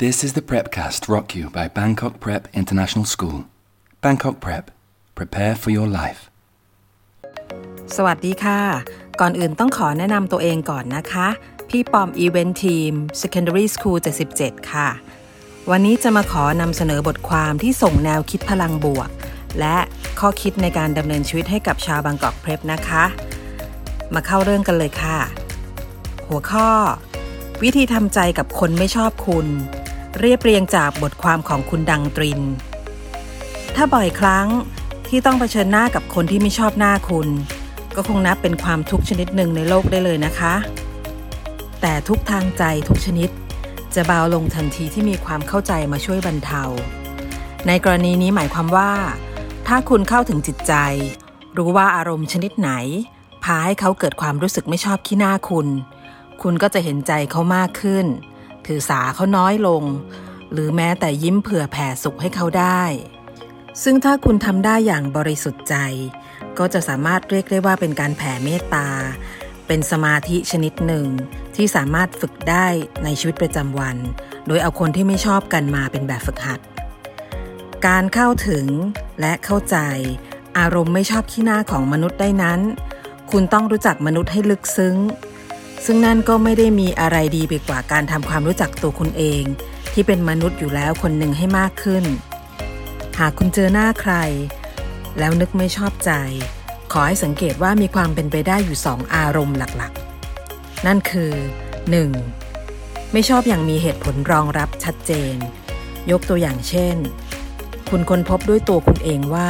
This is the Prepcast brought you by Bangkok Prep International School. Bangkok Prep. Prepare for your life. สวัสดีค่ะ ก่อนอื่นต้องขอแนะนำตัวเองก่อนนะคะ พี่ปอม Event Team Secondary School 77 ค่ะ วันนี้จะมาขอนำเสนอบทความที่ส่งแนวคิดพลังบวก และข้อคิดในการดำเนินชีวิตให้กับชาวบางกอกเพรพนะคะ มาเข้าเรื่องกันเลยค่ะ หัวข้อ วิธีทำใจกับคนไม่ชอบคุณ เรียบเรียงจากบทความของคุณดังตริน ถ้าบ่อยครั้งที่ต้องเผชิญหน้ากับคนที่ไม่ชอบหน้าคุณ ก็คงนับเป็นความทุกข์ชนิดหนึ่งในโลกได้เลยนะคะ แต่ทุกทางใจทุกชนิด จะเบาลงทันทีที่มีความเข้าใจมาช่วยบรรเทา ในกรณีนี้หมายความว่า ถ้าคุณเข้าถึงจิตใจ รู้ว่าอารมณ์ชนิดไหน พาให้เขาเกิดความรู้สึกไม่ชอบขี้หน้าคุณ คุณก็จะเห็นใจเขามากขึ้น ถือสาเขาน้อยลง หรือแม้แต่ยิ้มเผื่อแผ่สุขให้เขาได้ ซึ่งถ้าคุณทำได้อย่างบริสุทธิ์ใจ ก็จะสามารถเรียกได้ว่าเป็นการแผ่เมตตา เป็นสมาธิชนิดหนึ่ง ที่สามารถฝึกได้ในชีวิตประจำวัน โดยเอาคนที่ไม่ชอบกันมาเป็นแบบฝึกหัด การเข้าถึงและเข้าใจอารมณ์ไม่ชอบขี้หน้าของมนุษย์ได้นั้น คุณต้องรู้จักมนุษย์ให้ลึกซึ้ง ซึ่งนั่นก็ไม่ได้มีอะไรดีไปกว่าการทำความรู้จักตัวคุณเอง ที่เป็นมนุษย์อยู่แล้วคนหนึ่งให้มากขึ้น หากคุณเจอหน้าใคร แล้วนึกไม่ชอบใจ ขอให้สังเกตว่ามีความเป็นไปได้อยู่สองอารมณ์หลักๆ นั่นคือ 1. ไม่ชอบอย่างมีเหตุผลรองรับชัดเจน ยกตัวอย่างเช่น คุณค้นพบด้วยตัวคุณเองว่า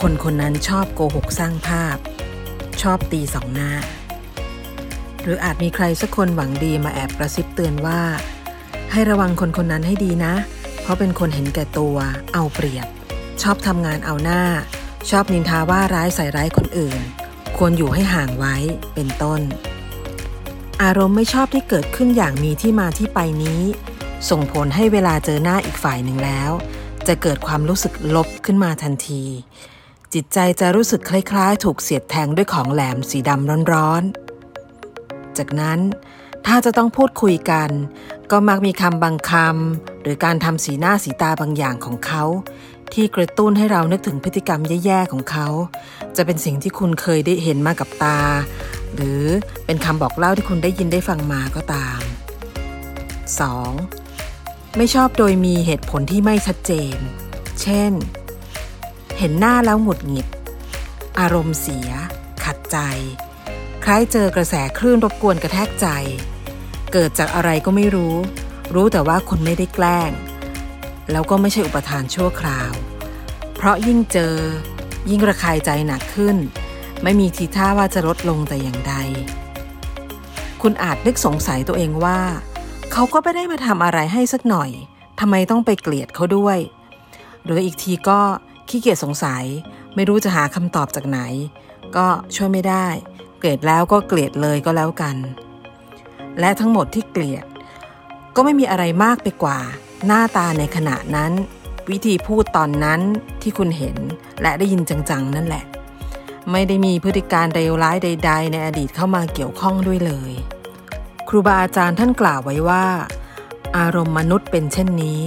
คนคนนั้นชอบโกหกสร้างภาพ ชอบตีสองหน้า หรืออาจมีใครสักคนหวังดีมาแอบกระซิบเตือนว่า ให้ระวังคนคนนั้นให้ดีนะ เพราะเป็นคนเห็นแก่ตัว เอาเปรียบ ชอบทำงานเอาหน้า ชอบนินทาว่าร้ายใส่ร้ายคนอื่น ควรอยู่ให้ห่างไว้เป็นต้น อารมณ์ไม่ชอบที่เกิดขึ้นอย่างมีที่มาที่ไปนี้ ส่งผลให้เวลาเจอหน้าอีกฝ่ายหนึ่งแล้ว จะเกิดความรู้สึกลบขึ้นมาทันที จิตใจจะรู้สึกคล้ายๆ ถูกเสียดแทงด้วยของแหลมสีดำร้อนๆ จากนั้น ถ้าจะต้องพูดคุยกัน ก็มักมีคำบางคำหรือการทำสีหน้าสีตาบางอย่างของเขา ที่กระตุ้นให้เรานึกถึงพฤติกรรมแย่ๆของเขา จะเป็นสิ่งที่คุณเคยได้เห็นมากับตา หรือเป็นคำบอกเล่าที่คุณได้ยินได้ฟังมาก็ตาม 2. ไม่ชอบโดยมีเหตุผลที่ไม่ชัดเจน เช่น เห็นหน้าแล้วหงุดหงิด อารมณ์เสีย ขัดใจ คล้ายเจอกระแสคลื่นรบกวนกระแทกใจ เกิดจากอะไรก็ไม่รู้ รู้แต่ว่าคุณไม่ได้แกล้ง แล้วก็ไม่ใช่อุปทานชั่วคราว เพราะยิ่งเจอ ยิ่งระคายใจหนักขึ้น ไม่มีทีท่าว่าจะลดลงแต่อย่างใด คุณอาจนึกสงสัยตัวเองว่า เขาก็ไม่ได้มาทำอะไรให้สักหน่อยทำไมต้องไปเกลียดเขาด้วย หรืออีกทีก็ขี้เกียจสงสัย ไม่รู้จะหาคำตอบจากไหน ก็ช่วยไม่ได้ เกลียดแล้วก็เกลียดเลยก็แล้วกัน และทั้งหมดที่เกลียด ก็ไม่มีอะไรมากไปกว่า หน้าตาในขณะนั้น วิธีพูดตอนนั้นที่คุณเห็นและได้ยินจังๆ นั่นแหละ ไม่ได้มีพฤติการเลวร้ายใด ๆ ในอดีตเข้ามาเกี่ยวข้องด้วยเลย ครูบาอาจารย์ท่านกล่าวไว้ว่า อารมณ์มนุษย์เป็นเช่นนี้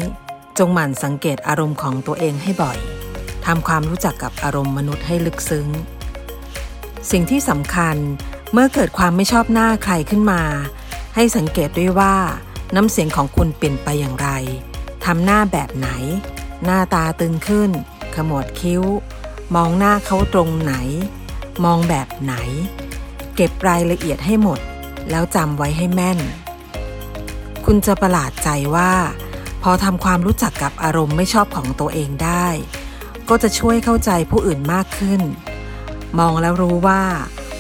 จงหมั่นสังเกตอารมณ์ของตัวเองให้บ่อยทำความรู้จักกับอารมณ์มนุษย์ให้ลึกซึ้ง สิ่งที่สำคัญเมื่อเกิดความไม่ชอบหน้าใครขึ้นมา ให้สังเกตด้วยว่าน้ำเสียงของคุณเปลี่ยนไปอย่างไรทำหน้าแบบไหน หน้าตาตึงขึ้น ขมวดคิ้ว มองหน้าเขาตรงไหน มองแบบไหน เก็บรายละเอียดให้หมด แล้วจำไว้ให้แม่น คุณจะประหลาดใจว่า พอทำความรู้จักกับอารมณ์ไม่ชอบของตัวเองได้ ก็จะช่วยเข้าใจผู้อื่นมากขึ้น มองแล้วรู้ว่า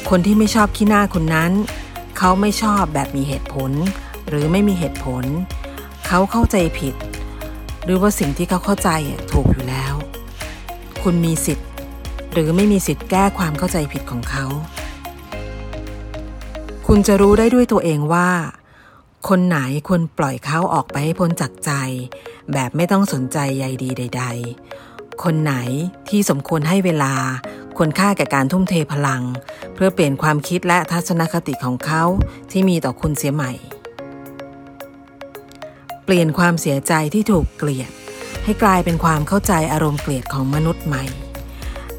คนที่ไม่ชอบขี้หน้าคุณนั้น เขาไม่ชอบแบบมีเหตุผล หรือไม่มีเหตุผล เขาเข้าใจผิด หรือว่าสิ่งที่เขาเข้าใจถูกอยู่แล้ว คุณมีสิทธิ์ หรือไม่มีสิทธิ์แก้ความเข้าใจผิดของเขา คุณจะรู้ได้ด้วยตัวเองว่า คนไหนควรปล่อยเขาออกไปให้พ้นจากใจ แบบไม่ต้องสนใจใยดีใด ๆ คนไหนที่สมควรให้เวลา ควรค่าแก่การทุ่มเทพลัง เพื่อเปลี่ยนความคิดและทัศนคติของเขาที่มีต่อคุณเสียใหม่ เปลี่ยนความเสียใจที่ถูกเกลียด ให้กลายเป็นความเข้าใจอารมณ์เกลียดของมนุษย์ใหม่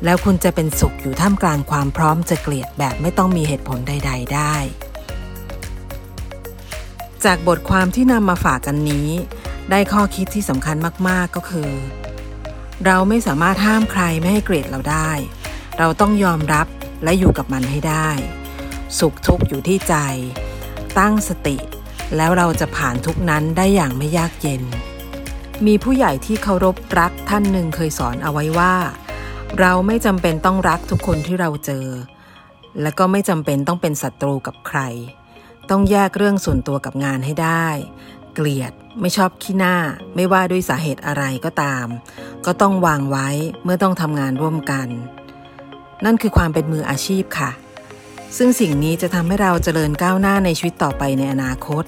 แล้วคุณจะเป็นสุขอยู่ท่ามกลางความพร้อมจะเกลียดแบบไม่ต้องมีเหตุผลใด ๆ ได้ จากบทความที่นำมาฝากกันนี้ ได้ข้อคิดที่สำคัญมากๆก็คือเราไม่สามารถห้ามใครไม่ให้เกลียดเราได้ เราต้องยอมรับและอยู่กับมันให้ได้ สุขทุกข์อยู่ที่ใจ ตั้งสติ แล้วเราจะผ่านทุกนั้นได้อย่างไม่ยากเย็น มีผู้ใหญ่ที่เคารพรักท่านหนึ่งเคยสอนเอาไว้ว่า เราไม่จำเป็นต้องรักทุกคนที่เราเจอ และก็ไม่จำเป็นต้องเป็นศัตรูกับใคร ต้องแยกเรื่องส่วนตัวกับงานให้ได้ เกลียดไม่ชอบขี้หน้า ไม่ว่าด้วยสาเหตุอะไรก็ตาม ก็ต้องวางไว้เมื่อต้องทำงานร่วมกัน นั่นคือความเป็นมืออาชีพค่ะ ซึ่งสิ่งนี้จะทำให้เราเจริญก้าวหน้าในชีวิตต่อไปในอนาคต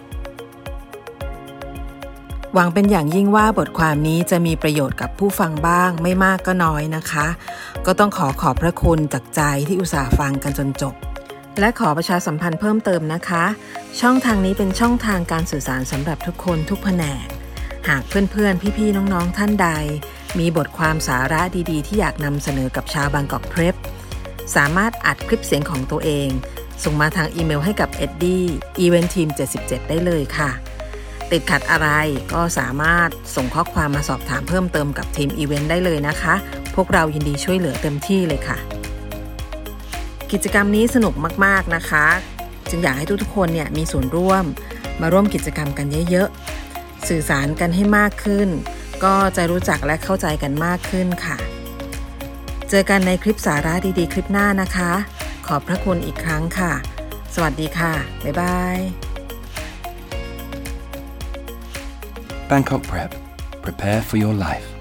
หวังเป็นอย่างยิ่งว่าบทความนี้จะมีประโยชน์กับผู้ฟังบ้างไม่มากก็น้อยนะคะ ก็ต้องขอขอบพระคุณจากใจที่อุตส่าห์ฟังกันจนจบและขอประชาสัมพันธ์เพิ่มเติมนะคะ ช่องทางนี้เป็นช่องทางการสื่อสารสำหรับทุกคนทุกแผนก หากเพื่อนๆ พี่ๆ น้องๆ ท่านใด มีบทความสาระดีๆ ที่อยากนำเสนอกับชาวบางกอกเพรส สามารถอัดคลิปเสียงของตัวเอง ส่งมาทางอีเมลให้กับ e d d i e v e n t team 77 ได้เลยค่ะ ติดขัดอะไรก็สามารถส่งข้อความมาสอบถามเพิ่มเติมกับทีมอีเวนต์ได้เลยนะคะ พวกเรายินดีช่วยเหลือเต็มที่เลยค่ะ กิจกรรมนี้สนุกมากๆนะคะ จึงอยากให้ทุกๆคนเนี่ยมีส่วนร่วมมาร่วมกิจกรรมกันเยอะๆสื่อสารกันให้มากขึ้น ก็จะรู้จักและเข้าใจกันมากขึ้นค่ะ เจอกันในคลิปสาระดีๆ คลิปหน้านะคะ ขอบพระคุณอีกครั้งค่ะ สวัสดีค่ะ บ๊ายบาย Bangkok Prep. Prepare for your life.